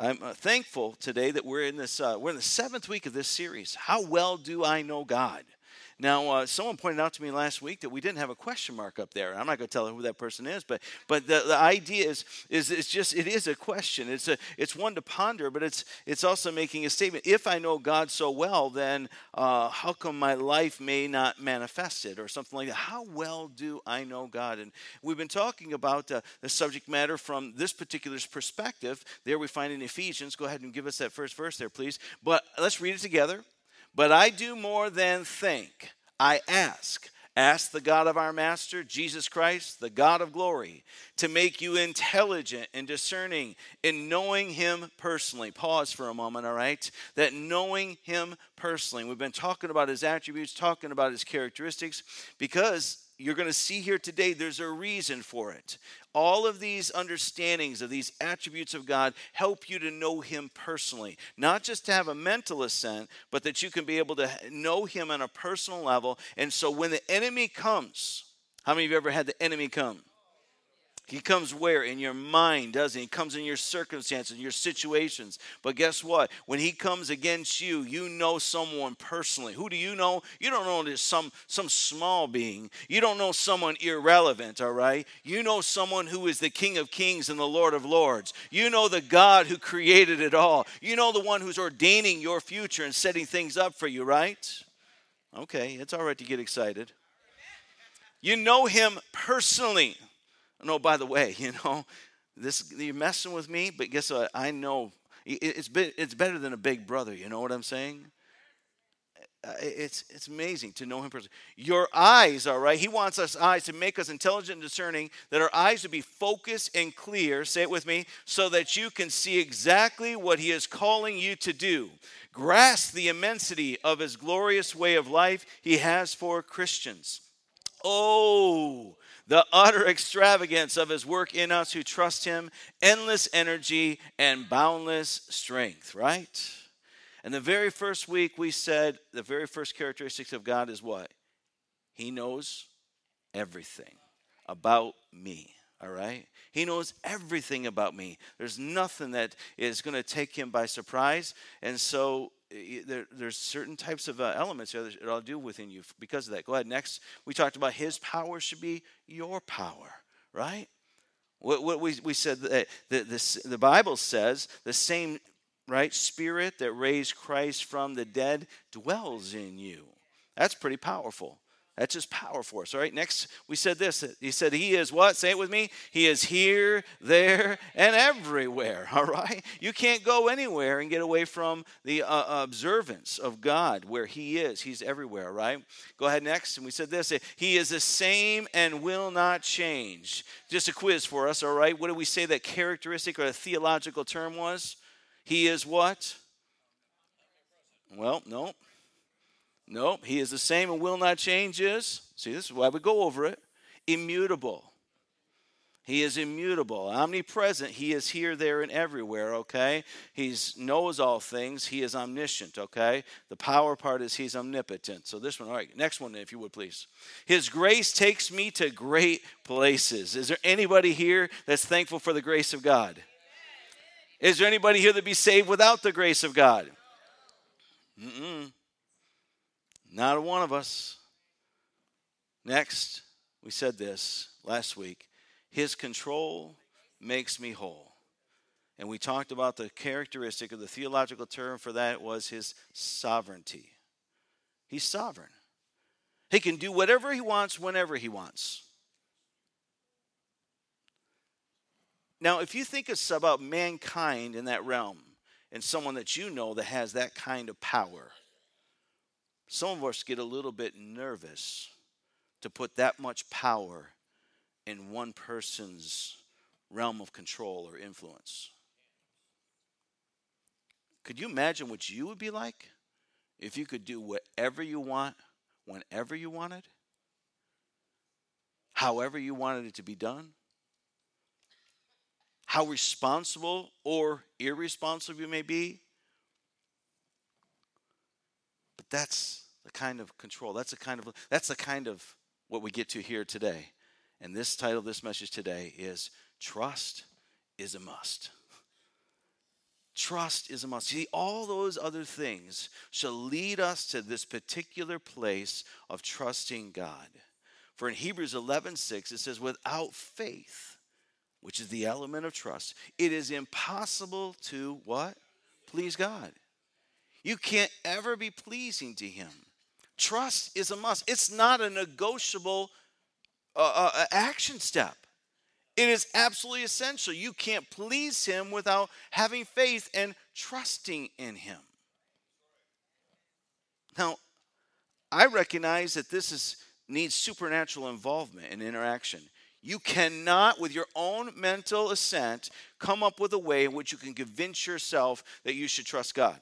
I'm uh, thankful today that we're in this. Uh, we're in the seventh week of this series. How well do I know God? Now, uh, someone pointed out to me last week that we didn't have a question mark up there. I'm not going to tell who that person is, but but the, the idea is is it's just it is a question. It's a it's one to ponder, but it's it's also making a statement. If I know God so well, then uh, how come my life may not manifest it or something like that? How well do I know God? And we've been talking about uh, the subject matter from this particular perspective. There we find in Ephesians. Go ahead and give us that first verse there, please. But let's read it together. But I do more than think. I ask. Ask the God of our Master, Jesus Christ, the God of glory, to make you intelligent and discerning in knowing Him personally. Pause for a moment, all right? That knowing Him personally. We've been talking about His attributes, talking about His characteristics, because you're going to see here today there's a reason for it. All of these understandings of these attributes of God help you to know Him personally. Not just to have a mental assent, but that you can be able to know Him on a personal level. And so when the enemy comes, how many of you ever had the enemy come? He comes where? In your mind, doesn't he? He comes in your circumstances, your situations. But guess what? When he comes against you, you know someone personally. Who do you know? You don't know this some some small being. You don't know someone irrelevant, all right? You know someone who is the King of Kings and the Lord of Lords. You know the God who created it all. You know the one who's ordaining your future and setting things up for you, right? Okay, it's all right to get excited. You know him personally. No, by the way, you know, this you're messing with me, but guess what? I know it's it's better than a big brother. You know what I'm saying? Uh, it's it's amazing to know him personally. Your eyes, all right. He wants us eyes to make us intelligent and discerning. That our eyes would be focused and clear. Say it with me, so that you can see exactly what he is calling you to do. Grasp the immensity of his glorious way of life he has for Christians. Oh, the utter extravagance of his work in us who trust him, endless energy and boundless strength, right? And the very first week we said the very first characteristics of God is what? He knows everything about me. All right? He knows everything about me. There's nothing that is going to take him by surprise. And so there, there's certain types of uh, elements that it'll do within you because of that. Go ahead. Next, we talked about his power should be your power, right? What, what we, we said that the, the, the Bible says the same right spirit that raised Christ from the dead dwells in you. That's pretty powerful. That's just power for us. All right, next we said this. He said, He is what? Say it with me. He is here, there, and everywhere. All right? You can't go anywhere and get away from the uh, observance of God where He is. He's everywhere, right? Go ahead next. And we said this He is the same and will not change. Just a quiz for us, all right? What do we say that characteristic or a theological term was? He is what? Well, no. Nope, he is the same and will not change is, see, this is why we go over it, immutable. He is immutable, omnipresent. He is here, there, and everywhere, okay? He knows all things. He is omniscient, okay? The power part is he's omnipotent. So this one, all right, next one, if you would please. His grace takes me to great places. Is there anybody here that's thankful for the grace of God? Is there anybody here that be saved without the grace of God? Mm-mm. Not a one of us. Next, we said this last week His control makes me whole. And we talked about the characteristic of the theological term for that was his sovereignty. He's sovereign. He can do whatever he wants whenever he wants. Now, if you think about mankind in that realm and someone that you know that has that kind of power, some of us get a little bit nervous to put that much power in one person's realm of control or influence. Could you imagine what you would be like if you could do whatever you want, whenever you wanted, however you wanted it to be done? How responsible or irresponsible you may be that's the kind of control. That's the kind of that's the kind of what we get to here today. And this title this message today is Trust is a Must. Trust is a must. See, all those other things shall lead us to this particular place of trusting God. For in Hebrews 11 6, it says, without faith, which is the element of trust, it is impossible to what? Please God. You can't ever be pleasing to Him. Trust is a must, it's not a negotiable uh, uh, action step. It is absolutely essential. You can't please Him without having faith and trusting in Him. Now, I recognize that this is, needs supernatural involvement and interaction. You cannot, with your own mental assent, come up with a way in which you can convince yourself that you should trust God.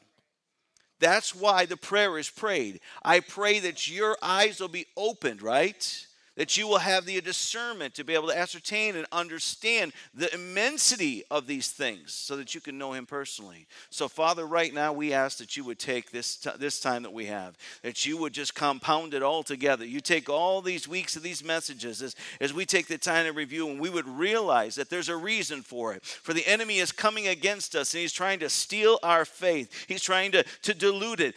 That's why the prayer is prayed. I pray that your eyes will be opened, right? That you will have the discernment to be able to ascertain and understand the immensity of these things so that you can know him personally. So father right now we ask that you would take this, t- this time that we have that you would just compound it all together. You take all these weeks of these messages as, as we take the time to review and we would realize that there's a reason for it. For the enemy is coming against us and he's trying to steal our faith. He's trying to, to dilute it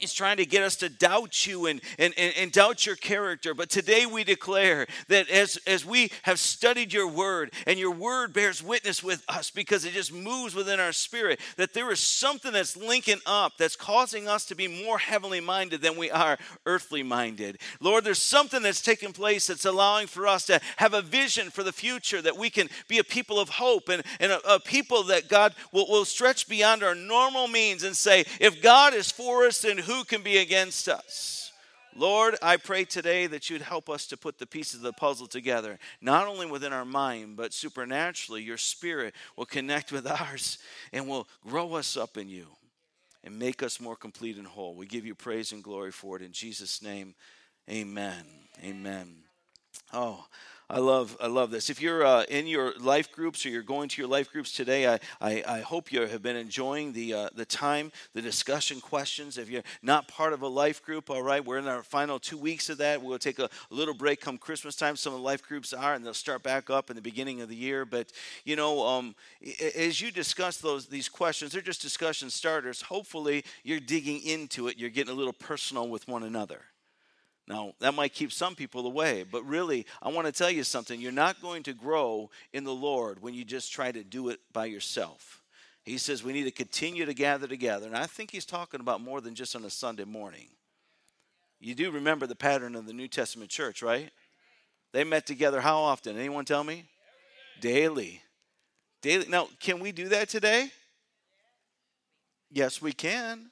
He's trying to get us to doubt you and, and, and, and, doubt your character. But today we declare that as, as we have studied your word and your word bears witness with us because it just moves within our spirit, that there is something that's linking up that's causing us to be more heavenly minded than we are earthly minded. Lord, there's something that's taking place that's allowing for us to have a vision for the future, that we can be a people of hope and, and a, a people that God will, will stretch beyond our normal means and say, if God is for us, then who can be against us? Lord, I pray today that you'd help us to put the pieces of the puzzle together, not only within our mind, but supernaturally, your spirit will connect with ours and will grow us up in you and make us more complete and whole. We give you praise and glory for it in Jesus' name. Amen. Amen. Oh, I love, I love this. If you're uh, in your life groups or you're going to your life groups today, I, I, I hope you have been enjoying the, uh, the time, the discussion questions. If you're not part of a life group, all right, we're in our final two weeks of that. We'll take a, little break come Christmas time. Some of the life groups are, and they'll start back up in the beginning of the year. But, you know, um, as you discuss those these questions, they're just discussion starters. Hopefully, you're digging into it. You're getting a little personal with one another. Now, that might keep some people away, but really, I want to tell you something. You're not going to grow in the Lord when you just try to do it by yourself. He says we need to continue to gather together. And I think he's talking about more than just on a Sunday morning. You do remember the pattern of the New Testament church, right? They met together how often? Anyone tell me? Daily. Daily. Now, can we do that today? Yes, we can.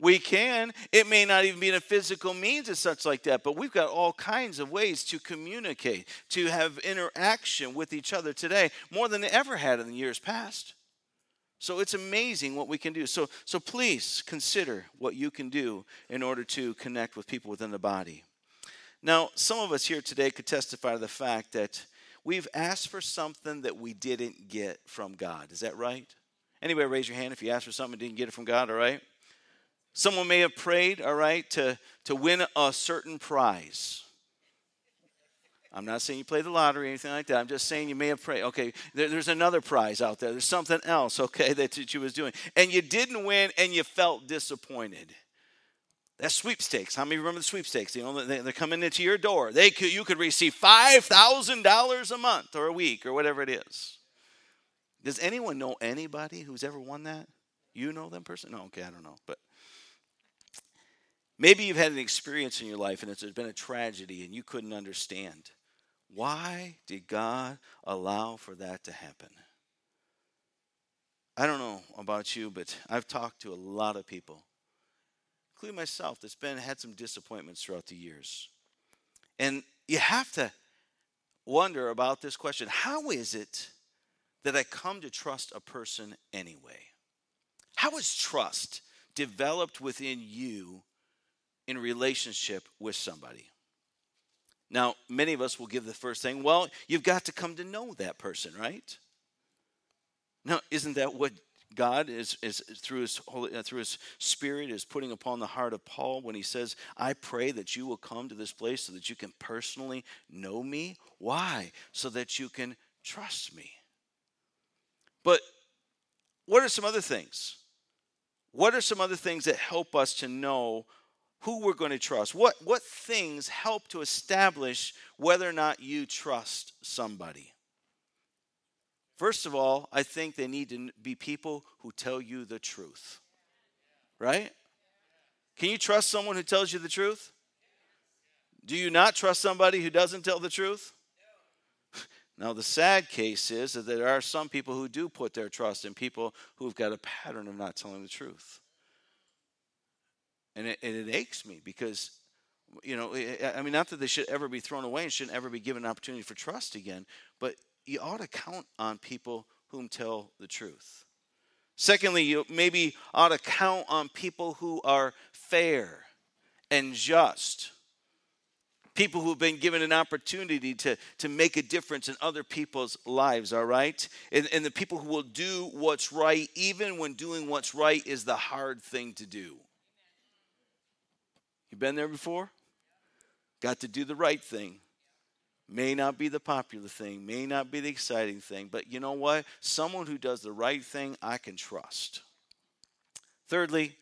We can. It may not even be in a physical means and such like that, but we've got all kinds of ways to communicate, to have interaction with each other today, more than they ever had in the years past. So it's amazing what we can do. So, so please consider what you can do in order to connect with people within the body. Now, some of us here today could testify to the fact that we've asked for something that we didn't get from God. Is that right? Anybody raise your hand if you asked for something and didn't get it from God, all right? Someone may have prayed, all right, to, to win a certain prize. I'm not saying you play the lottery or anything like that. I'm just saying you may have prayed. Okay, there, there's another prize out there. There's something else, okay, that, that you was doing. And you didn't win and you felt disappointed. That's sweepstakes. How many remember the sweepstakes? You know, they, are coming into your door. They could, you could receive $5,000 a month or a week or whatever it is. Does anyone know anybody who's ever won that? You know them person? No, okay, I don't know. But Maybe you've had an experience in your life and it's been a tragedy and you couldn't understand. Why did God allow for that to happen? I don't know about you, but I've talked to a lot of people, including myself, that's been had some disappointments throughout the years. And you have to wonder about this question how is it that I come to trust a person anyway? How is trust developed within you in relationship with somebody. Now, many of us will give the first thing, well, you've got to come to know that person, right? Now, isn't that what God is, is through his holy, uh, through his spirit is putting upon the heart of Paul when he says, "I pray that you will come to this place so that you can personally know me." Why? So that you can trust me. But what are some other things? What are some other things that help us to know who we're going to trust? What, what things help to establish whether or not you trust somebody? First of all, I think they need to be people who tell you the truth. Right? Can you trust someone who tells you the truth? Do you not trust somebody who doesn't tell the truth? Now, the sad case is that there are some people who do put their trust in people who've got a pattern of not telling the truth. And it, and it aches me because, you know, I mean, not that they should ever be thrown away and shouldn't ever be given an opportunity for trust again, but you ought to count on people whom tell the truth. Secondly, you maybe ought to count on people who are fair and just people who've been given an opportunity to, to make a difference in other people's lives, all right? And, and the people who will do what's right, even when doing what's right is the hard thing to do. You been there before? Got to do the right thing. May not be the popular thing, may not be the exciting thing, but you know what? Someone who does the right thing, I can trust. Thirdly,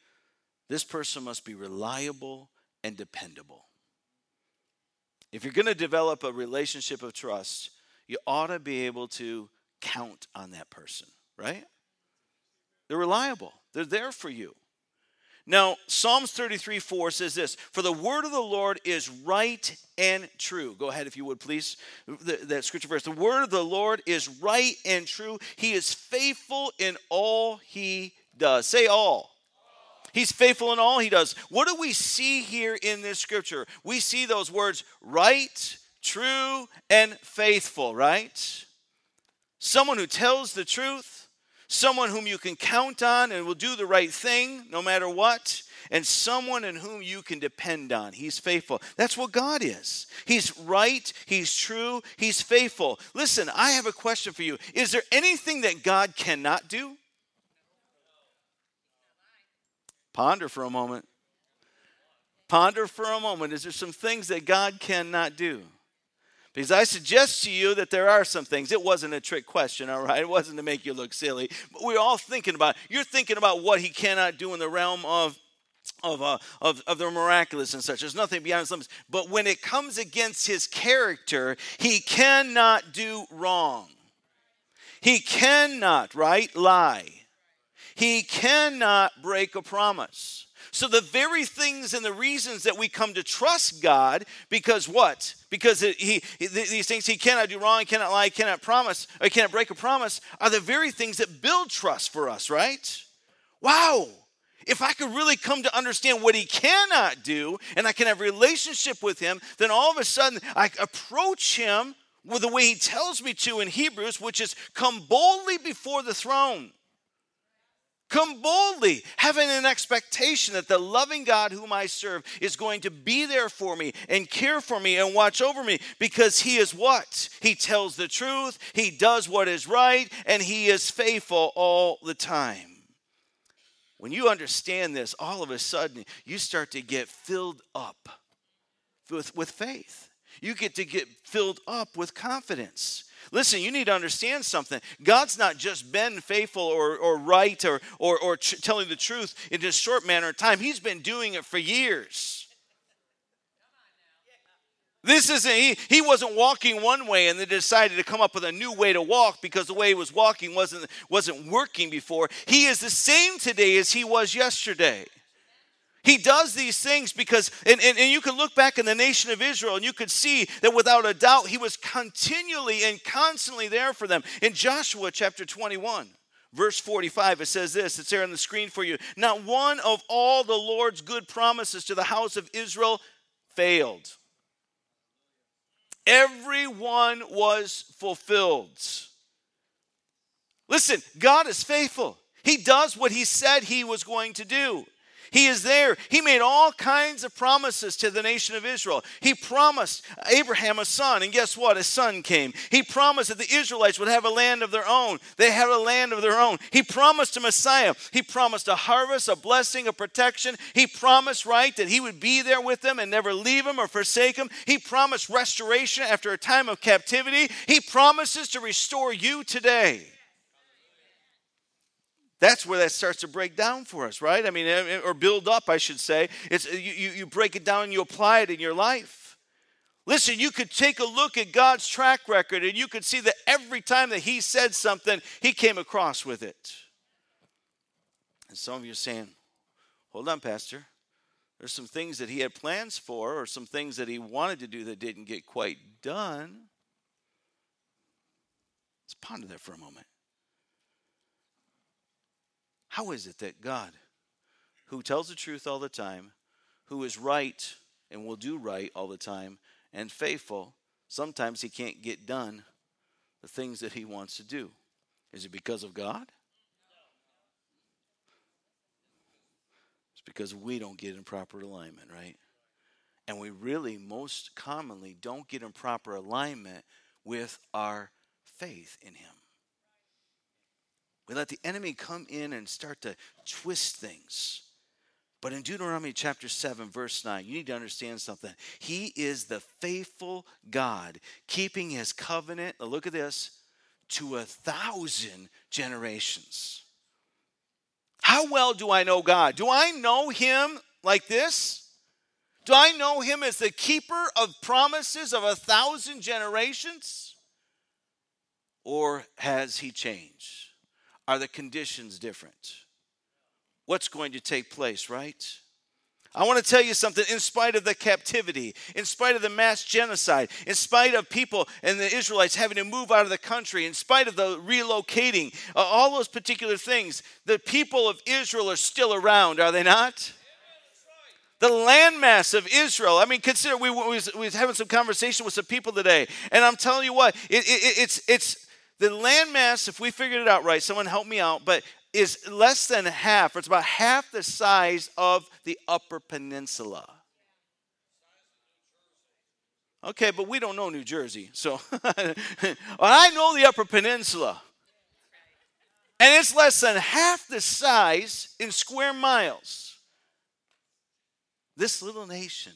this person must be reliable and dependable. If you're going to develop a relationship of trust, you ought to be able to count on that person, right? They're reliable, they're there for you. Now, Psalms 33 4 says this For the word of the Lord is right and true. Go ahead, if you would, please. That scripture verse. The word of the Lord is right and true. He is faithful in all he does. Say all. He's faithful in all he does. What do we see here in this scripture? We see those words right, true, and faithful, right? Someone who tells the truth, someone whom you can count on and will do the right thing no matter what, and someone in whom you can depend on. He's faithful. That's what God is. He's right, He's true, He's faithful. Listen, I have a question for you. Is there anything that God cannot do? Ponder for a moment. Ponder for a moment. Is there some things that God cannot do? Because I suggest to you that there are some things. It wasn't a trick question, all right? It wasn't to make you look silly. But we're all thinking about, you're thinking about what he cannot do in the realm of of, uh, of, of the miraculous and such. There's nothing beyond his limits. But when it comes against his character, he cannot do wrong. He cannot, right, lie. He cannot break a promise. So, the very things and the reasons that we come to trust God, because what? Because he, these things he cannot do wrong, cannot lie, cannot promise, or cannot break a promise, are the very things that build trust for us, right? Wow. If I could really come to understand what he cannot do and I can have relationship with him, then all of a sudden I approach him with the way he tells me to in Hebrews, which is come boldly before the throne. Come boldly, having an expectation that the loving God whom I serve is going to be there for me and care for me and watch over me because He is what? He tells the truth, He does what is right, and He is faithful all the time. When you understand this, all of a sudden you start to get filled up with, with faith. You get to get filled up with confidence. Listen, you need to understand something. God's not just been faithful or, or right or, or, or telling the truth in a short manner of time, He's been doing it for years. This isn't, he, he wasn't walking one way and then decided to come up with a new way to walk because the way he was walking wasn't, wasn't working before. He is the same today as he was yesterday. He does these things because, and, and, and, you can look back in the nation of Israel and you could see that without a doubt, he was continually and constantly there for them. In Joshua chapter 21, verse 45, it says this it's there on the screen for you. Not one of all the Lord's good promises to the house of Israel failed, everyone was fulfilled. Listen, God is faithful. He does what he said he was going to do. He is there. He made all kinds of promises to the nation of Israel. He promised Abraham a son, and guess what? A son came. He promised that the Israelites would have a land of their own. They had a land of their own. He promised a Messiah. He promised a harvest, a blessing, a protection. He promised, right, that he would be there with them and never leave them or forsake them. He promised restoration after a time of captivity. He promises to restore you today. That's where that starts to break down for us, right? I mean, eh, eh, or build up, I should say. It's, you, you break it down and you apply it in your life. Listen, you could take a look at God's track record and you could see that every time that He said something, He came across with it. And some of you are saying, hold on, Pastor. There's some things that He had plans for or some things that He wanted to do that didn't get quite done. Let's ponder that for a moment. How is it that God, who tells the truth all the time, who is right and will do right all the time, and faithful, sometimes he can't get done the things that he wants to do? Is it because of God? It's because we don't get in proper alignment, right? And we really most commonly don't get in proper alignment with our faith in him. We let the enemy come in and start to twist things. But in Deuteronomy chapter 7, verse 9, you need to understand something. He is the faithful God, keeping his covenant, look at this, to a thousand generations. How well do I know God? Do I know him like this? Do I know him as the keeper of promises of a thousand generations? Or has he changed? Are the conditions different? What's going to take place, right? I want to tell you something. In spite of the captivity, in spite of the mass genocide, in spite of people and the Israelites having to move out of the country, in spite of the relocating, uh, all those particular things, the people of Israel are still around, are they not? the landmass of Israel. I mean, consider we, we, was, we was having some conversation with some people today, and I'm telling you what, it, it, it's it's the landmass, if we figured it out right, someone help me out, but is less than half, or it's about half the size of the Upper Peninsula. Okay, but we don't know New Jersey. So I know the Upper Peninsula. And it's less than half the size in square miles. This little nation.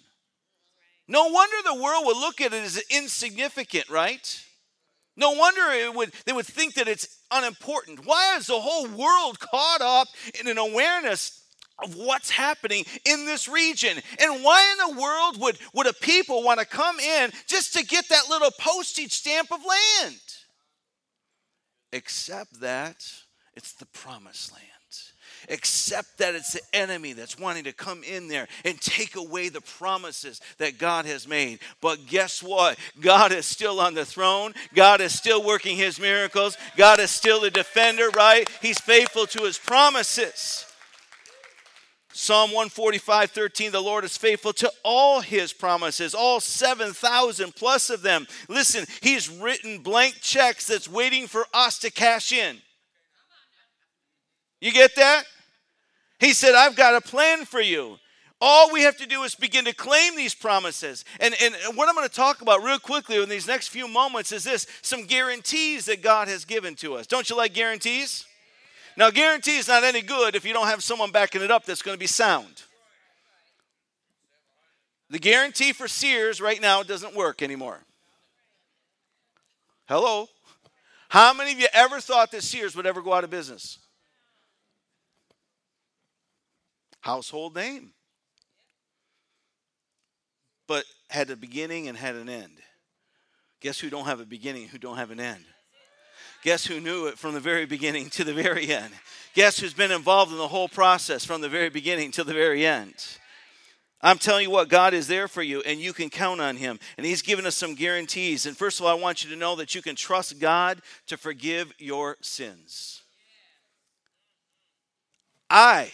No wonder the world would look at it as insignificant, right? No wonder would, they would think that it's unimportant. Why is the whole world caught up in an awareness of what's happening in this region? And why in the world would, would a people want to come in just to get that little postage stamp of land? Except that it's the promised land except that it's the enemy that's wanting to come in there and take away the promises that God has made. But guess what? God is still on the throne. God is still working his miracles. God is still the defender, right? He's faithful to his promises. Psalm 145, 13, the Lord is faithful to all his promises, all 7,000 plus of them. Listen, he's written blank checks that's waiting for us to cash in. You get that? He said, I've got a plan for you. All we have to do is begin to claim these promises. And, and what I'm going to talk about real quickly in these next few moments is this some guarantees that God has given to us. Don't you like guarantees? Now, guarantee is not any good if you don't have someone backing it up that's going to be sound. The guarantee for Sears right now doesn't work anymore. Hello? How many of you ever thought that Sears would ever go out of business? Household name. But had a beginning and had an end. Guess who don't have a beginning, who don't have an end? Guess who knew it from the very beginning to the very end? Guess who's been involved in the whole process from the very beginning to the very end? I'm telling you what, God is there for you and you can count on Him. And He's given us some guarantees. And first of all, I want you to know that you can trust God to forgive your sins. I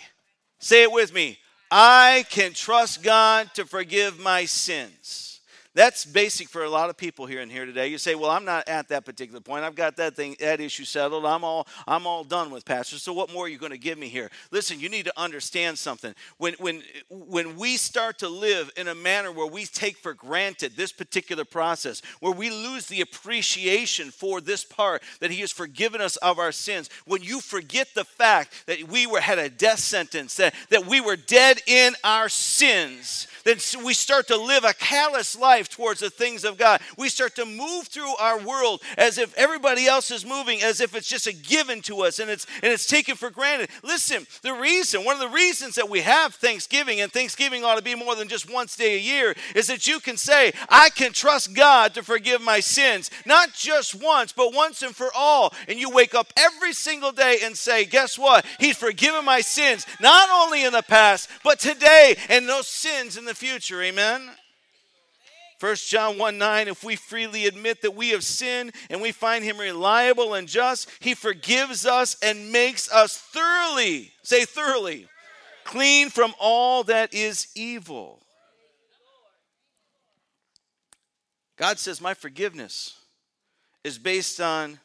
Say it with me. I can trust God to forgive my sins. That's basic for a lot of people here and here today. You say, "Well, I'm not at that particular point. I've got that thing, that issue settled. I'm all, I'm all done with pastor. So what more are you going to give me here?" Listen, you need to understand something. When, when, when we start to live in a manner where we take for granted this particular process, where we lose the appreciation for this part that He has forgiven us of our sins, when you forget the fact that we were had a death sentence, that, that we were dead in our sins, then we start to live a callous life life towards the things of God. We start to move through our world as if everybody else is moving, as if it's just a given to us and it's and it's taken for granted. Listen, the reason, one of the reasons that we have Thanksgiving, and Thanksgiving ought to be more than just once day a year, is that you can say, I can trust God to forgive my sins, not just once, but once and for all. And you wake up every single day and say, Guess what? He's forgiven my sins, not only in the past, but today, and those sins in the future. Amen. 1 John 1 9, if we freely admit that we have sinned and we find him reliable and just, he forgives us and makes us thoroughly, say thoroughly, clean from all that is evil. God says, My forgiveness is based on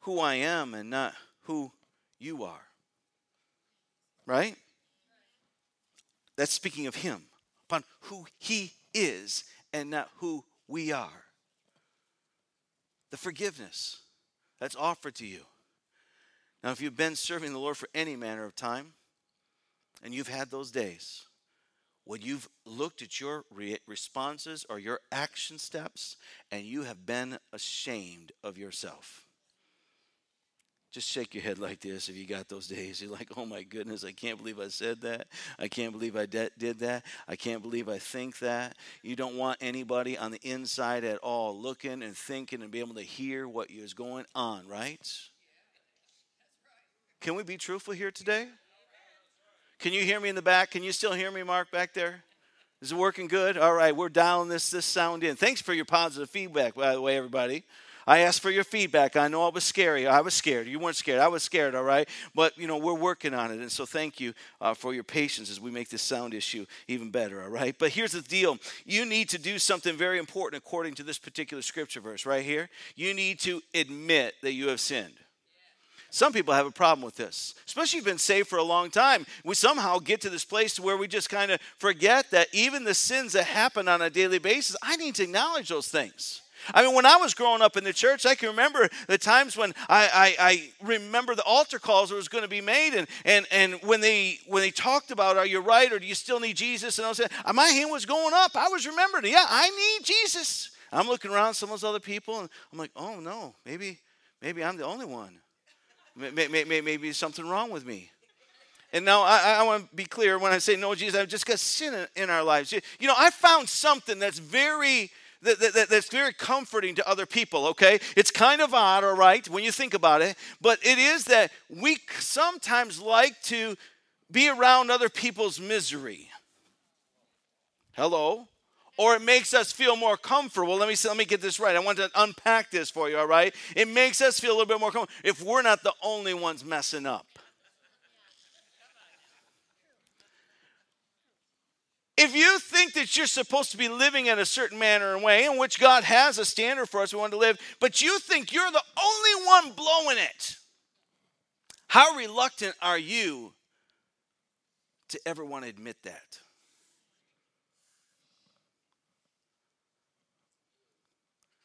who I am and not who you are. Right? That's speaking of Him, upon who He is and not who we are. The forgiveness that's offered to you. Now, if you've been serving the Lord for any manner of time, and you've had those days when you've looked at your re- responses or your action steps and you have been ashamed of yourself. Just shake your head like this if you got those days. You're like, oh my goodness, I can't believe I said that. I can't believe I de- did that. I can't believe I think that. You don't want anybody on the inside at all looking and thinking and be able to hear what is going on, right? Can we be truthful here today? Can you hear me in the back? Can you still hear me, Mark, back there? Is it working good? All right, we're dialing this this sound in. Thanks for your positive feedback, by the way, everybody. I asked for your feedback. I know I was scary. I was scared. You weren't scared. I was scared, all right? But, you know, we're working on it. And so thank you uh, for your patience as we make this sound issue even better, all right? But here's the deal you need to do something very important according to this particular scripture verse right here. You need to admit that you have sinned. Some people have a problem with this, especially if you've been saved for a long time. We somehow get to this place where we just kind of forget that even the sins that happen on a daily basis, I need to acknowledge those things. I mean, when I was growing up in the church, I can remember the times when I, I, I remember the altar calls that was going to be made, and, and, and when they when they talked about, are you right, or do you still need Jesus? And I was saying, my hand was going up. I was remembering, yeah, I need Jesus. I'm looking around some of those other people, and I'm like, oh no, maybe maybe I'm the only one. Maybe, maybe, maybe something wrong with me. And now I, I, want to be clear when I say no, Jesus, I've just got sin in, our lives. You know, I found something that's very that, that, that's very comforting to other people, okay? It's kind of odd, all right, when you think about it, but it is that we sometimes like to be around other people's misery. Hello? Or it makes us feel more comfortable. Let me let me get this right. I want to unpack this for you, all right? It makes us feel a little bit more comfortable if we're not the only ones messing up. If you think that you're supposed to be living in a certain manner and way in which God has a standard for us we want to live, but you think you're the only one blowing it, how reluctant are you to ever want to admit that?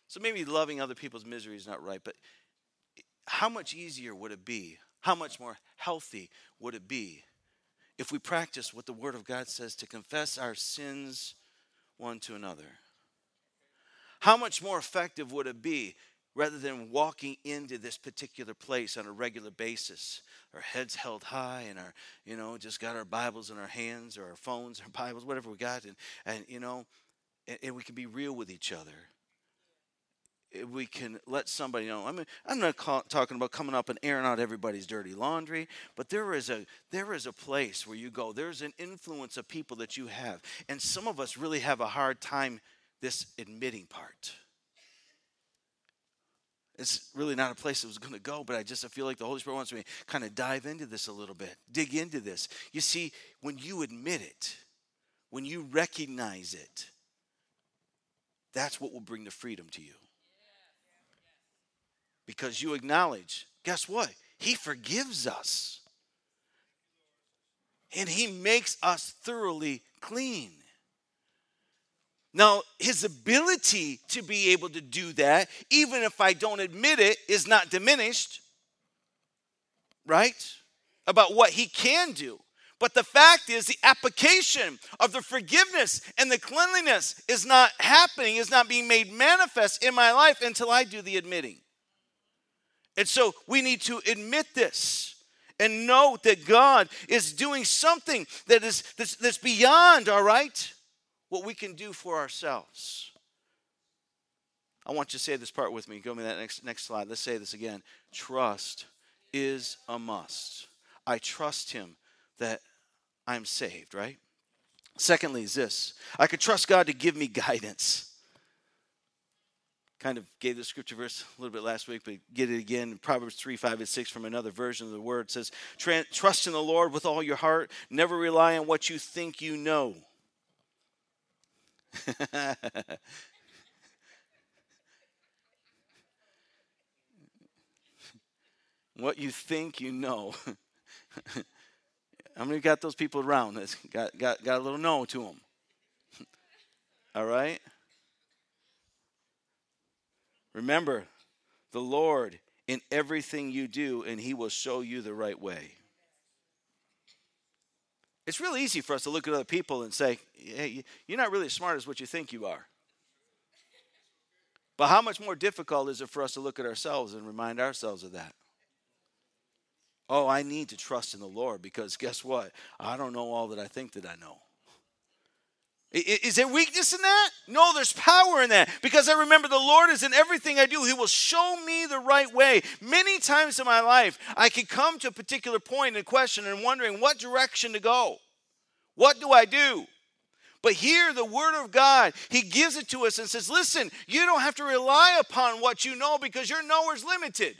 So maybe loving other people's misery is not right, but how much easier would it be? How much more healthy would it be if we practice what the Word of God says to confess our sins one to another? How much more effective would it be rather than walking into this particular place on a regular basis? Our heads held high and our, you know, just got our Bibles in our hands or our phones, our Bibles, whatever we got, and, and you know, and, and we can be real with each other we can let somebody know. I mean, I'm not call, talking about coming up and airing out everybody's dirty laundry, but there is a there is a place where you go. There's an influence of people that you have, and some of us really have a hard time this admitting part. It's really not a place I was going to go, but I just I feel like the Holy Spirit wants me to kind of dive into this a little bit, dig into this. You see, when you admit it, when you recognize it, that's what will bring the freedom to you because you acknowledge, guess what? He forgives us. And he makes us thoroughly clean. Now, his ability to be able to do that, even if I don't admit it, is not diminished, right? About what he can do. But the fact is, the application of the forgiveness and the cleanliness is not happening, is not being made manifest in my life until I do the admitting. And so we need to admit this and know that God is doing something that is that's, that's beyond, all right, what we can do for ourselves. I want you to say this part with me. Go me that next next slide. Let's say this again. Trust is a must. I trust him that I'm saved, right? Secondly, is this I could trust God to give me guidance. Kind of gave the scripture verse a little bit last week, but get it again. Proverbs 3, 5, and 6 from another version of the word says, Trust in the Lord with all your heart, never rely on what you think you know. what you think you know. How many got those people around that got, got, got a little no to them? All right? Remember, the Lord in everything you do, and He will show you the right way. It's really easy for us to look at other people and say, hey, you're not really as smart as what you think you are. But how much more difficult is it for us to look at ourselves and remind ourselves of that? Oh, I need to trust in the Lord because guess what? I don't know all that I think that I know. Is there weakness in that? No, there's power in that because I remember the Lord is in everything I do. He will show me the right way. Many times in my life, I could come to a particular point in question and wondering what direction to go. What do I do? But here, the Word of God, He gives it to us and says, listen, you don't have to rely upon what you know because your knower's limited.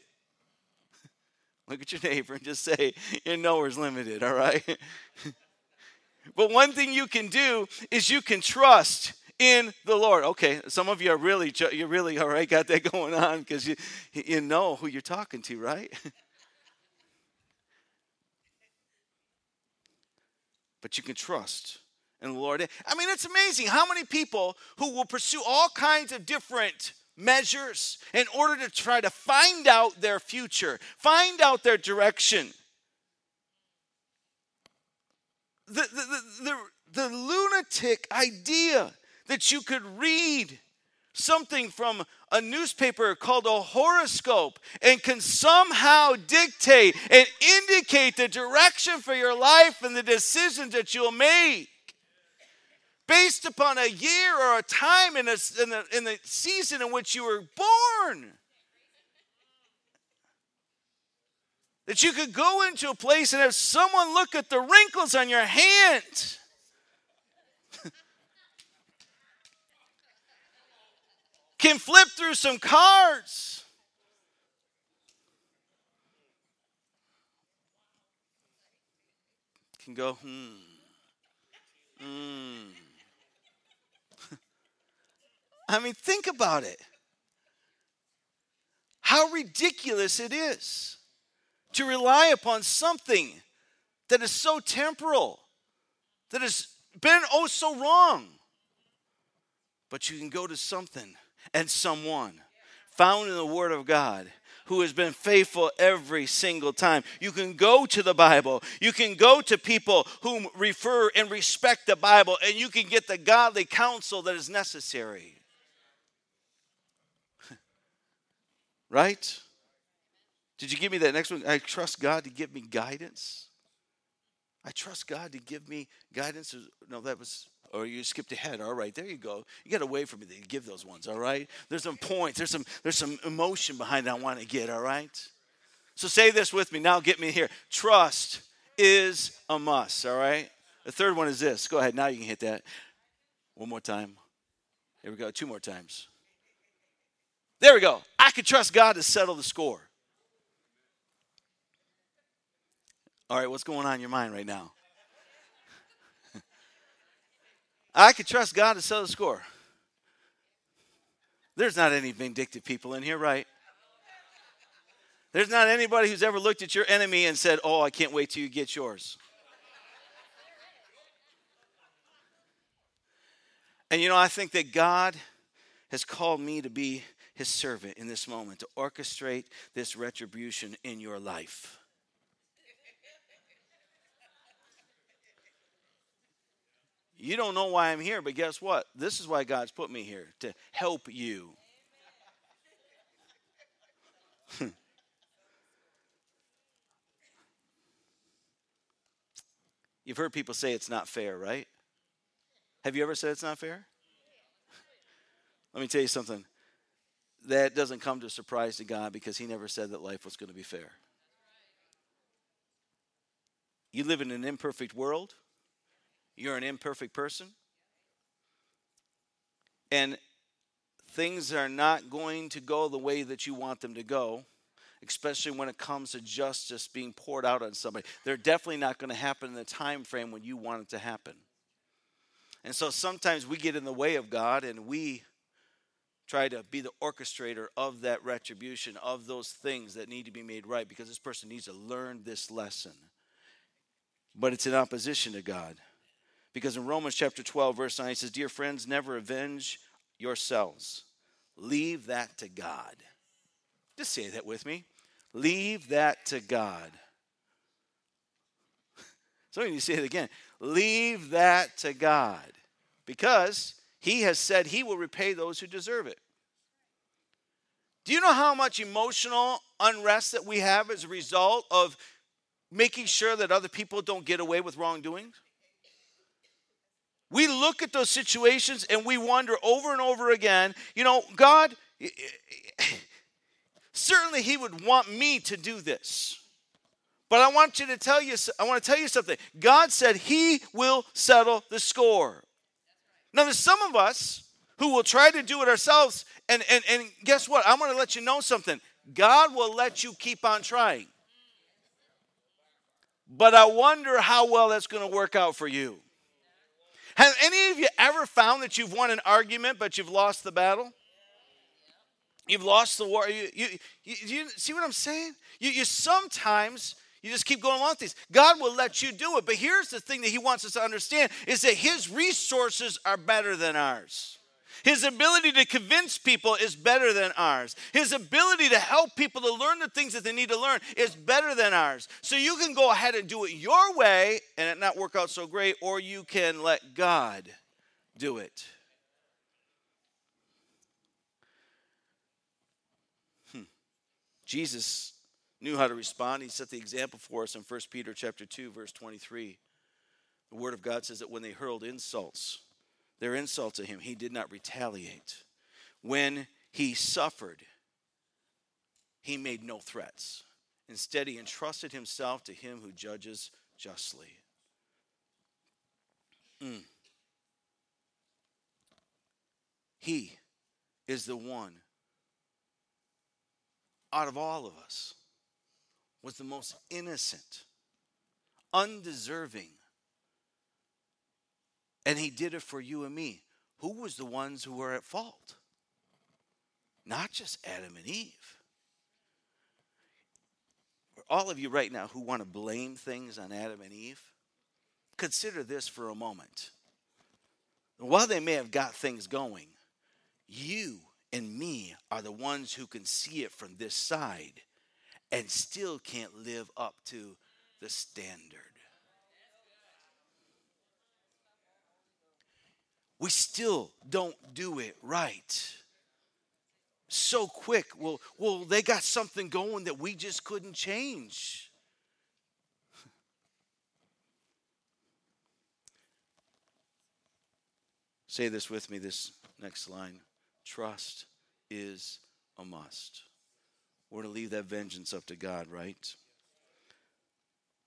Look at your neighbor and just say, Your knower's limited, all right? but one thing you can do is you can trust in the Lord. Okay, some of you are really, you really, all right, got that going on because you, you know who you're talking to, right? but you can trust in the Lord. I mean, it's amazing how many people who will pursue all kinds of different measures in order to try to find out their future, find out their direction. The, the, the, lunatic idea that you could read something from a newspaper called a horoscope and can somehow dictate and indicate the direction for your life and the decisions that you'll make based upon a year or a time in, a, in, the, in the season in which you were born. That you could go into a place and have someone look at the wrinkles on your hand. Can flip through some cards. Can go, hmm. Hmm. I mean, think about it. How ridiculous it is to rely upon something that is so temporal, that has been oh so wrong. But you can go to something and someone found in the Word of God who has been faithful every single time. You can go to the Bible. You can go to people who refer and respect the Bible, and you can get the godly counsel that is necessary. Right? Did you give me that next one? I trust God to give me guidance. I trust God to give me guidance. No, that was, or you skipped ahead. All right, there you go. You got away from me to give those ones. All right. There's some points. There's some. There's some emotion behind it I want to get. All right. So say this with me. Now get me here. Trust is a must. All right. The third one is this. Go ahead. Now you can hit that. One more time. Here we go. Two more times. There we go. I can trust God to settle the score. All right, what's going on in your mind right now? I could trust God to settle the score. There's not any vindictive people in here, right? There's not anybody who's ever looked at your enemy and said, Oh, I can't wait till you get yours. And you know, I think that God has called me to be his servant in this moment to orchestrate this retribution in your life. You don't know why I'm here, but guess what? This is why God's put me here to help you. You've heard people say it's not fair, right? Have you ever said it's not fair? Let me tell you something. That doesn't come to surprise to God because He never said that life was going to be fair. You live in an imperfect world, you're an imperfect person, and things are not going to go the way that you want them to go especially when it comes to justice being poured out on somebody. They're definitely not going to happen in the time frame when you want it to happen. And so sometimes we get in the way of God and we try to be the orchestrator of that retribution, of those things that need to be made right, because this person needs to learn this lesson. But it's in opposition to God. Because in Romans chapter 12, verse 9, he says, Dear friends, never avenge yourselves. Leave that to God. Just say that with me. Leave that to God. Some of you say it again. Leave that to God because He has said He will repay those who deserve it. Do you know how much emotional unrest that we have as a result of making sure that other people don't get away with wrongdoing? We look at those situations and we wonder over and over again, you know, God, certainly He would want me to do this. But I want you to tell you, I want to tell you something. God said He will settle the score. Now, there's some of us who will try to do it ourselves, and, and, and guess what? I'm going to let you know something. God will let you keep on trying. But I wonder how well that's going to work out for you. Have any of you ever found that you've won an argument, but you've lost the battle? You've lost the war. You, you, you, you see what I'm saying? You, you sometimes you just keep going along with these. God will let you do it. But here's the thing that He wants us to understand is that His resources are better than ours. His ability to convince people is better than ours. His ability to help people to learn the things that they need to learn is better than ours. So you can go ahead and do it your way and it not work out so great, or you can let God do it. Hmm. Jesus knew how to respond. He set the example for us in 1 Peter chapter 2 verse 23. The word of God says that when they hurled insults, their insult to him, he did not retaliate. When he suffered, he made no threats. Instead, he entrusted himself to him who judges justly. Mm. He is the one out of all of us was the most innocent, undeserving. And he did it for you and me. Who was the ones who were at fault? Not just Adam and Eve. All of you right now who want to blame things on Adam and Eve, consider this for a moment. While they may have got things going, you and me are the ones who can see it from this side and still can't live up to the standard. We still don't do it right. So quick. Well, well, they got something going that we just couldn't change. Say this with me, this next line. Trust is a must. We're going to leave that vengeance up to God, right?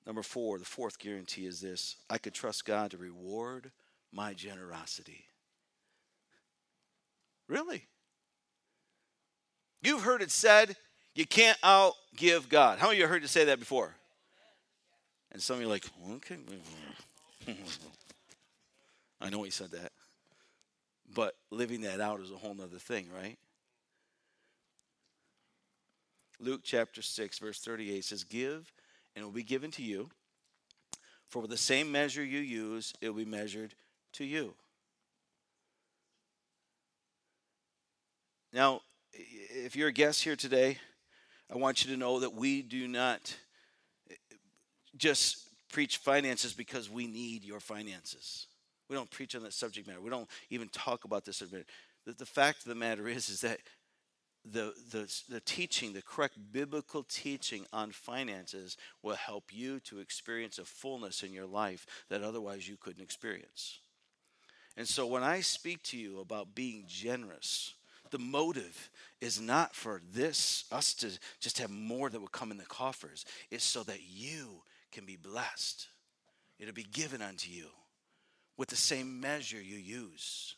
Number four, the fourth guarantee is this I could trust God to reward my generosity. Really? You've heard it said, you can't outgive God. How many of you heard you say that before? And some of you are like, okay. I know he said that. But living that out is a whole other thing, right? Luke chapter 6, verse 38 says, Give, and it will be given to you. For with the same measure you use, it will be measured to you. Now, if you're a guest here today, I want you to know that we do not eh, just preach finances because we need your finances. We don't preach on that subject matter. We don't even talk about this. The, the fact of the matter is, is that the, the, the teaching, the correct biblical teaching on finances will help you to experience a fullness in your life that otherwise you couldn't experience. And so when I speak to you about being generous, the motive is not for this, us to just have more that will come in the coffers. It's so that you can be blessed. It'll be given unto you with the same measure you use.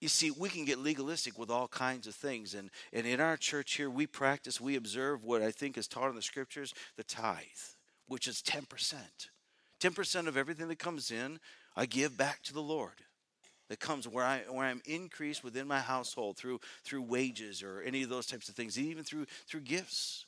You see, we can get legalistic with all kinds of things. And, and in our church here, we practice, we observe what I think is taught in the scriptures the tithe, which is 10%. 10% of everything that comes in, I give back to the Lord. That comes where I where I'm increased within my household through through wages or any of those types of things, even through through gifts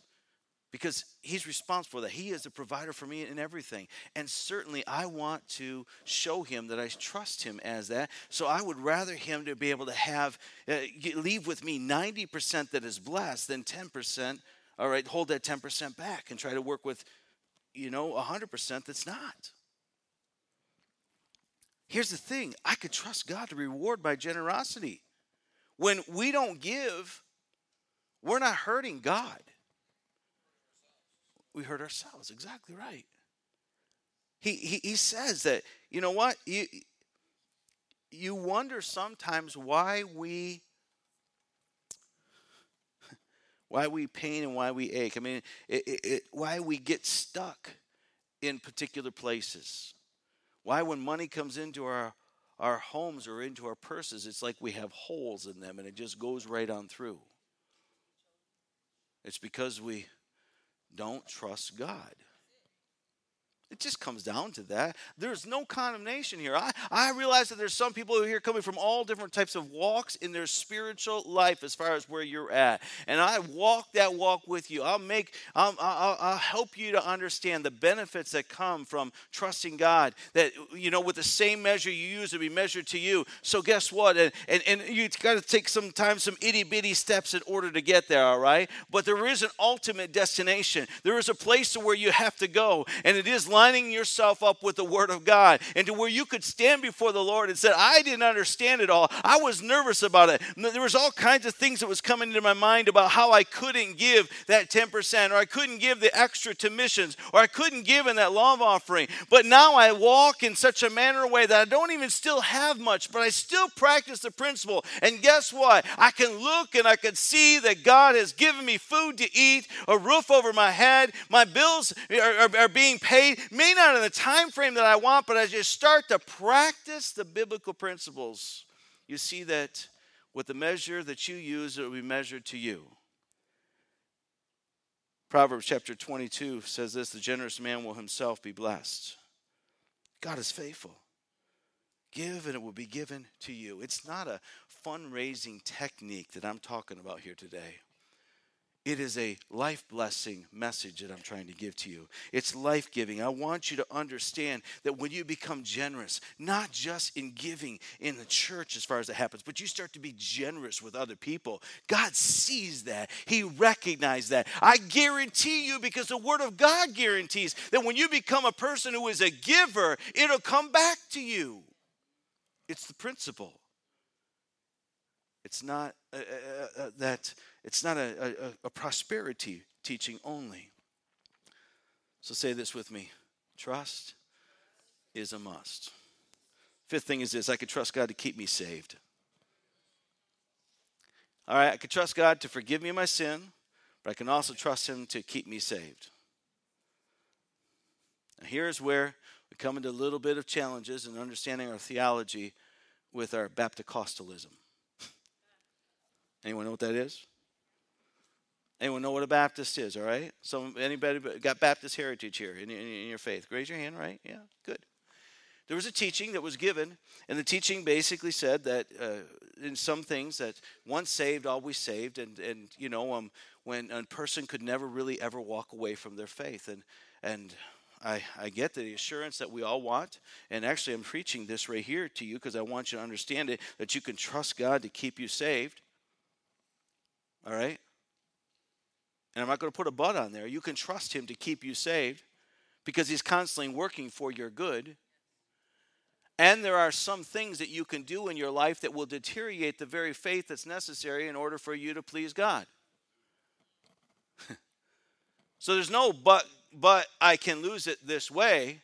because he's responsible that. He is the provider for me in everything. And certainly I want to show him that I trust him as that. So I would rather him to be able to have, uh, leave with me 90% that is blessed than 10%, all right, hold that 10% back and try to work with, you know, 100% that's not. Here's the thing I could trust God to reward my generosity. When we don't give, we're not hurting God we hurt ourselves. Exactly right. He, he, he says that, you know what? You, you wonder sometimes why we why we pain and why we ache. I mean, it, it, it, why we get stuck in particular places. Why, when money comes into our our homes or into our purses, it's like we have holes in them and it just goes right on through. It's because we don't trust God. It just comes down to that. There's no condemnation here. I, I realize that there's some people here coming from all different types of walks in their spiritual life as far as where you're at. And I walk that walk with you. I'll make, I'll, I'll, I'll help you to understand the benefits that come from trusting God. That, you know, with the same measure you use, to be measured to you. So guess what? And, and, and you got to take some time, some itty bitty steps in order to get there, all right? But there is an ultimate destination. There is a place to where you have to go. And it is lining yourself up with the Word of God and to where you could stand before the Lord and say, I didn't understand it all. I was nervous about it. There was all kinds of things that was coming into my mind about how I couldn't give that 10% or I couldn't give the extra to missions or I couldn't give in that love offering. But now I walk in such a manner way that I don't even still have much, but I still practice the principle. And guess what? I can look and I can see that God has given me food to eat, a roof over my head, my bills are, are, are being paid may not in the time frame that I want, but as you start to practice the biblical principles, you see that with the measure that you use, it will be measured to you. Proverbs chapter 22 says this the generous man will himself be blessed. God is faithful. Give and it will be given to you. It's not a fundraising technique that I'm talking about here today. It is a life blessing message that I'm trying to give to you. It's life giving. I want you to understand that when you become generous, not just in giving in the church as far as it happens, but you start to be generous with other people, God sees that. He recognizes that. I guarantee you, because the Word of God guarantees that when you become a person who is a giver, it'll come back to you. It's the principle. It's not uh, uh, uh, that it's not a, a, a prosperity teaching only. So say this with me trust is a must. Fifth thing is this I could trust God to keep me saved. All right, I could trust God to forgive me my sin, but I can also trust Him to keep me saved. Now, here's where we come into a little bit of challenges in understanding our theology with our Bapticostalism. Anyone know what that is? Anyone know what a Baptist is, all right? So anybody got Baptist heritage here in, in, in your faith? Raise your hand, right? Yeah, good. There was a teaching that was given, and the teaching basically said that uh, in some things that once saved, always saved, and and you know um, when a person could never really ever walk away from their faith, and and I, I get the assurance that we all want. And actually, I'm preaching this right here to you because I want you to understand it that you can trust God to keep you saved. All right? And I'm not going to put a but on there, you can trust Him to keep you saved because He's constantly working for your good. And there are some things that you can do in your life that will deteriorate the very faith that's necessary in order for you to please God. so there's no but but I can lose it this way.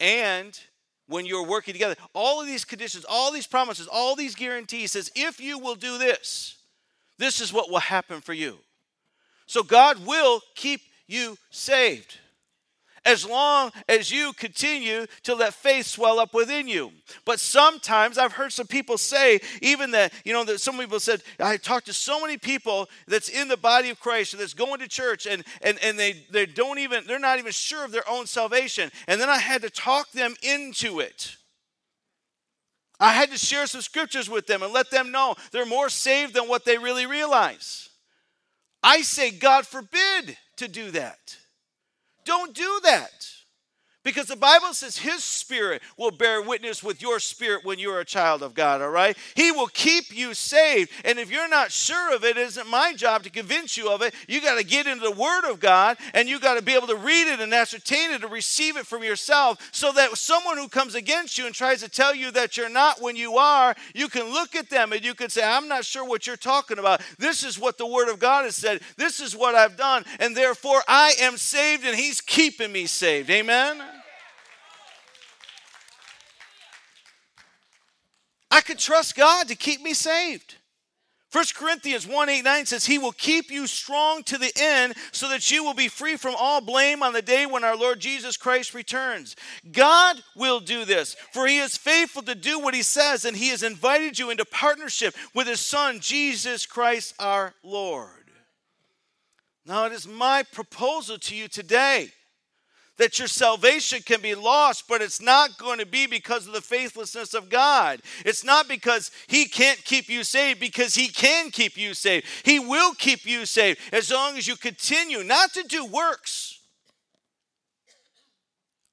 And when you're working together, all of these conditions, all these promises, all these guarantees says if you will do this, this is what will happen for you. So God will keep you saved as long as you continue to let faith swell up within you. But sometimes I've heard some people say, even that, you know, that some people said, I talked to so many people that's in the body of Christ and that's going to church and and, and they, they don't even, they're not even sure of their own salvation. And then I had to talk them into it. I had to share some scriptures with them and let them know they're more saved than what they really realize. I say, God forbid to do that. Don't do that. Because the Bible says his spirit will bear witness with your spirit when you're a child of God, all right? He will keep you saved. And if you're not sure of it, it isn't my job to convince you of it. You got to get into the Word of God and you got to be able to read it and ascertain it and receive it from yourself so that someone who comes against you and tries to tell you that you're not when you are, you can look at them and you can say, I'm not sure what you're talking about. This is what the Word of God has said. This is what I've done. And therefore, I am saved and He's keeping me saved. Amen? I could trust God to keep me saved. 1 Corinthians 1 8 9 says, He will keep you strong to the end so that you will be free from all blame on the day when our Lord Jesus Christ returns. God will do this, for He is faithful to do what He says, and He has invited you into partnership with His Son, Jesus Christ our Lord. Now, it is my proposal to you today that your salvation can be lost, but it's not going to be because of the faithlessness of God. It's not because He can't keep you saved, because He can keep you saved. He will keep you saved as long as you continue not to do works.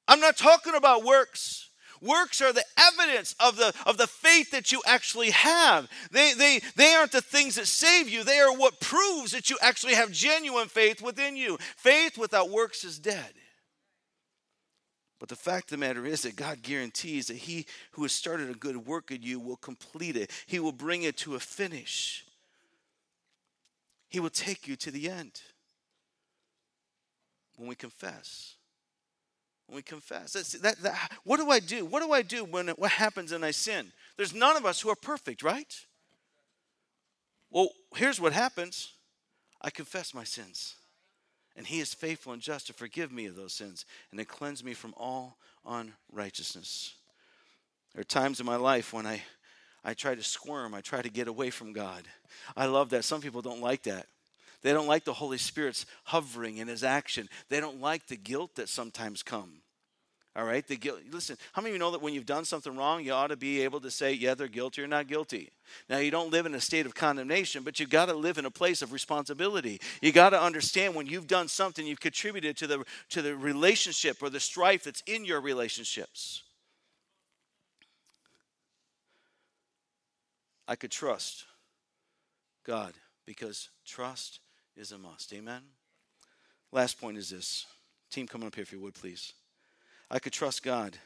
I'm not talking about works. Works are the evidence of the, of the faith that you actually have. They, they, they aren't the things that save you, they are what proves that you actually have genuine faith within you. Faith without works is dead. But the fact of the matter is that God guarantees that He who has started a good work in you will complete it, He will bring it to a finish. He will take you to the end. When we confess, when we confess, That's, that, that, what do I do? What do I do when what happens and I sin? There's none of us who are perfect, right? Well, here's what happens I confess my sins. And he is faithful and just to forgive me of those sins and to cleanse me from all unrighteousness. There are times in my life when I, I try to squirm, I try to get away from God. I love that. Some people don't like that. They don't like the Holy Spirit's hovering in his action. They don't like the guilt that sometimes come. All right, the guilt. Listen, how many of you know that when you've done something wrong, you ought to be able to say, yeah, they're guilty or not guilty. Now, you don't live in a state of condemnation, but you've got to live in a place of responsibility. You got to understand when you've done something, you've contributed to the to the relationship or the strife that's in your relationships. I could trust God because trust is a must. Amen. Last point is this. Team, come up here if you would, please. I could trust God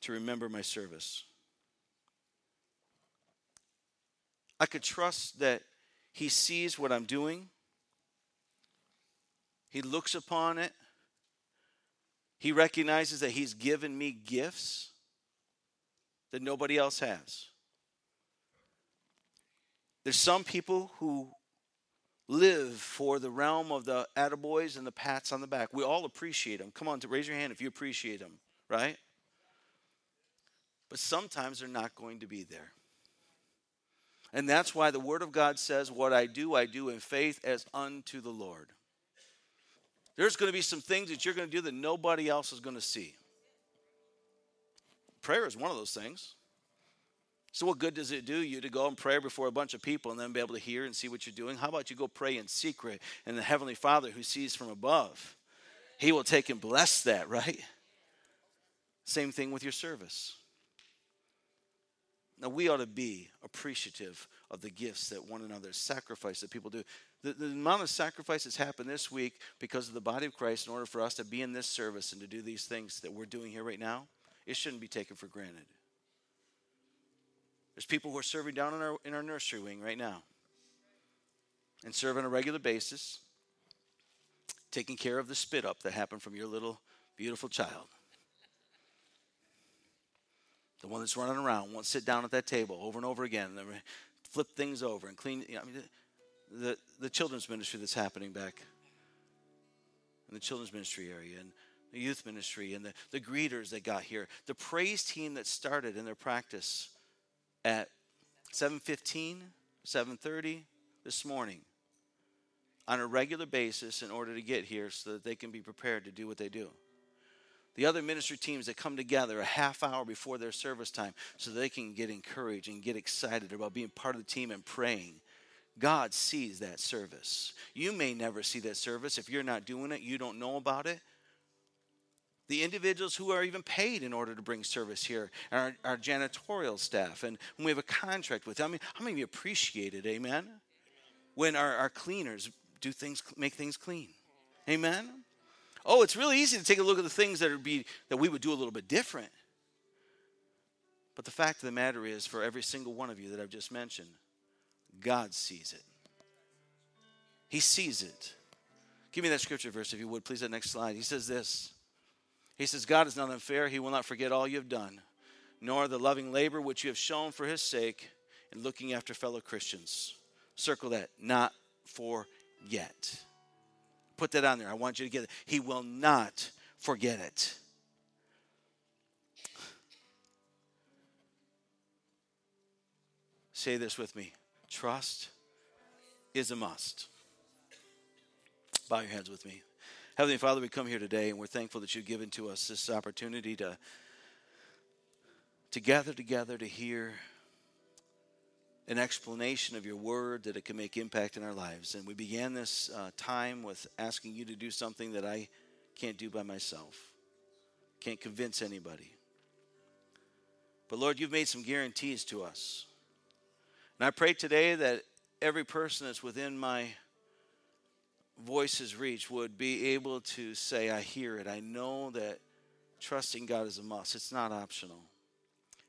to remember my service. I could trust that He sees what I'm doing, He looks upon it, He recognizes that He's given me gifts that nobody else has. There's some people who live for the realm of the attaboys and the pats on the back. We all appreciate them. Come on, raise your hand if you appreciate them, right? But sometimes they're not going to be there. And that's why the Word of God says, What I do, I do in faith as unto the Lord. There's going to be some things that you're going to do that nobody else is going to see. Prayer is one of those things. So, what good does it do you to go and pray before a bunch of people and then be able to hear and see what you're doing? How about you go pray in secret and the Heavenly Father who sees from above, He will take and bless that, right? Same thing with your service. Now, we ought to be appreciative of the gifts that one another sacrifice that people do. The, the amount of sacrifice that's happened this week because of the body of Christ in order for us to be in this service and to do these things that we're doing here right now it shouldn't be taken for granted. There's people who are serving down in our, in our nursery wing right now and serve on a regular basis, taking care of the spit up that happened from your little beautiful child. The one that's running around won't sit down at that table over and over again, and flip things over and clean. You know, I mean, the, the children's ministry that's happening back in the children's ministry area, and the youth ministry, and the, the greeters that got here, the praise team that started in their practice at 7.15 7.30 this morning on a regular basis in order to get here so that they can be prepared to do what they do. The other ministry teams that come together a half hour before their service time so they can get encouraged and get excited about being part of the team and praying. God sees that service. You may never see that service if you're not doing it. You don't know about it the individuals who are even paid in order to bring service here, our, our janitorial staff, and we have a contract with them. I mean, how many of you appreciate it, amen? When our, our cleaners do things, make things clean, amen? Oh, it's really easy to take a look at the things that, would be, that we would do a little bit different. But the fact of the matter is, for every single one of you that I've just mentioned, God sees it. He sees it. Give me that scripture verse, if you would, please, that next slide. He says this he says, God is not unfair. He will not forget all you have done, nor the loving labor which you have shown for his sake in looking after fellow Christians. Circle that, not forget. Put that on there. I want you to get it. He will not forget it. Say this with me trust is a must. Bow your heads with me. Heavenly Father, we come here today and we're thankful that you've given to us this opportunity to, to gather together to hear an explanation of your word that it can make impact in our lives. And we began this uh, time with asking you to do something that I can't do by myself, can't convince anybody. But Lord, you've made some guarantees to us. And I pray today that every person that's within my voices reach would be able to say, I hear it. I know that trusting God is a must, it's not optional.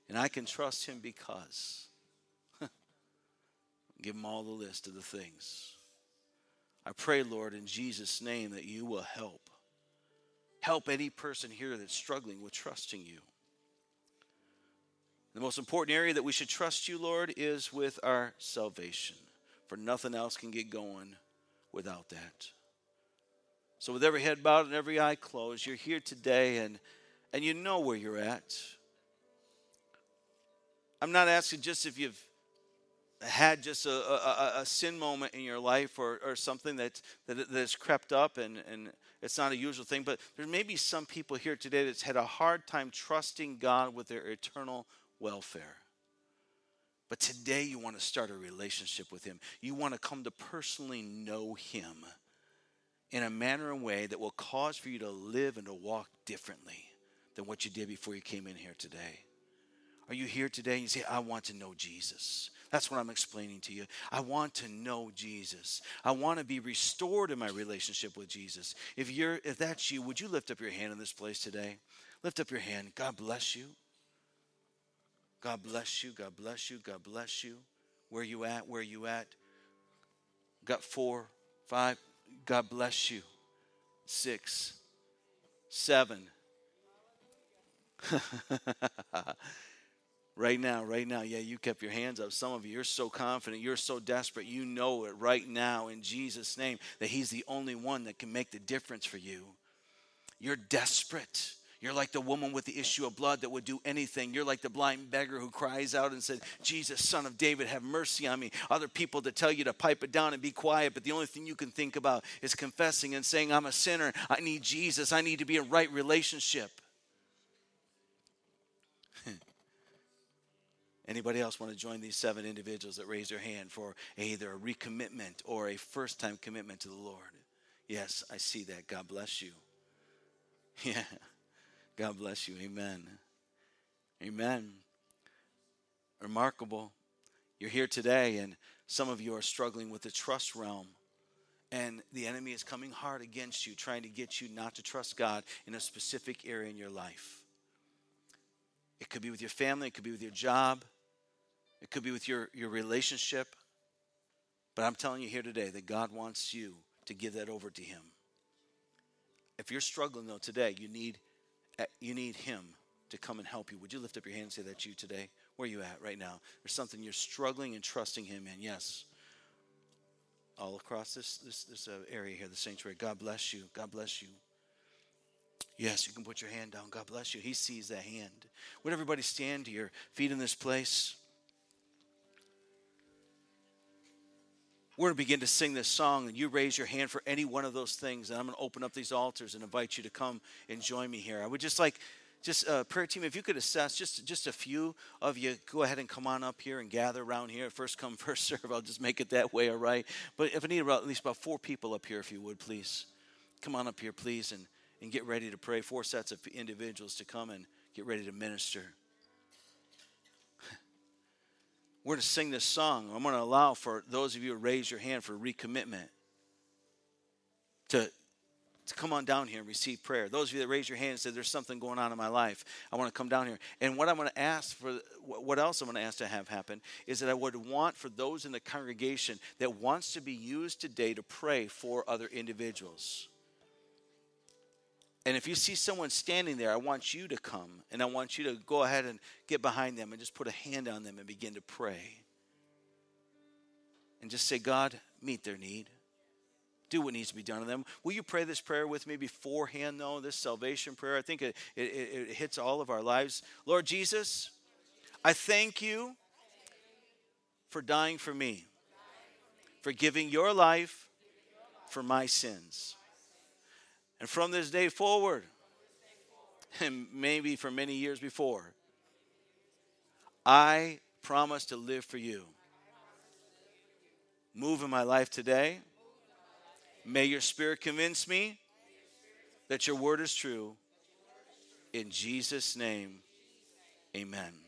And I can trust Him because. Give Him all the list of the things. I pray, Lord, in Jesus' name, that you will help. Help any person here that's struggling with trusting you. The most important area that we should trust you, Lord, is with our salvation, for nothing else can get going without that. So, with every head bowed and every eye closed, you're here today and, and you know where you're at. I'm not asking just if you've had just a, a, a sin moment in your life or, or something that, that, that has crept up and, and it's not a usual thing, but there may be some people here today that's had a hard time trusting God with their eternal welfare. But today you want to start a relationship with Him. You want to come to personally know Him in a manner and way that will cause for you to live and to walk differently than what you did before you came in here today. Are you here today and you say, I want to know Jesus? That's what I'm explaining to you. I want to know Jesus. I want to be restored in my relationship with Jesus. If you're if that's you, would you lift up your hand in this place today? Lift up your hand. God bless you. God bless you. God bless you. God bless you. Where you at? Where you at? Got four, five. God bless you. Six, seven. right now, right now. Yeah, you kept your hands up. Some of you, you're so confident, you're so desperate. You know it right now in Jesus' name that He's the only one that can make the difference for you. You're desperate. You're like the woman with the issue of blood that would do anything. You're like the blind beggar who cries out and said, Jesus, son of David, have mercy on me. Other people that tell you to pipe it down and be quiet, but the only thing you can think about is confessing and saying, I'm a sinner. I need Jesus. I need to be in right relationship. Anybody else want to join these seven individuals that raise their hand for either a recommitment or a first time commitment to the Lord? Yes, I see that. God bless you. Yeah. God bless you. Amen. Amen. Remarkable. You're here today, and some of you are struggling with the trust realm. And the enemy is coming hard against you, trying to get you not to trust God in a specific area in your life. It could be with your family, it could be with your job, it could be with your, your relationship. But I'm telling you here today that God wants you to give that over to Him. If you're struggling though today, you need you need Him to come and help you. Would you lift up your hand and say that's you today? Where are you at right now? There's something you're struggling and trusting Him in. Yes. All across this this this uh, area here, the sanctuary. God bless you. God bless you. Yes, you can put your hand down. God bless you. He sees that hand. Would everybody stand to your feet in this place? We're going to begin to sing this song, and you raise your hand for any one of those things. And I'm going to open up these altars and invite you to come and join me here. I would just like, just uh, prayer team, if you could assess just just a few of you, go ahead and come on up here and gather around here. First come, first serve. I'll just make it that way, all right? But if I need about, at least about four people up here, if you would, please come on up here, please, and and get ready to pray. Four sets of individuals to come and get ready to minister. We're going to sing this song. I'm going to allow for those of you who raise your hand for recommitment to, to come on down here and receive prayer. Those of you that raise your hand and say, There's something going on in my life, I want to come down here. And what I'm going to ask for, what else I'm going to ask to have happen is that I would want for those in the congregation that wants to be used today to pray for other individuals. And if you see someone standing there, I want you to come and I want you to go ahead and get behind them and just put a hand on them and begin to pray. And just say, God, meet their need. Do what needs to be done to them. Will you pray this prayer with me beforehand, though? This salvation prayer. I think it, it, it hits all of our lives. Lord Jesus, I thank you for dying for me, for giving your life for my sins. And from this day forward, and maybe for many years before, I promise to live for you. Move in my life today. May your spirit convince me that your word is true. In Jesus' name, amen.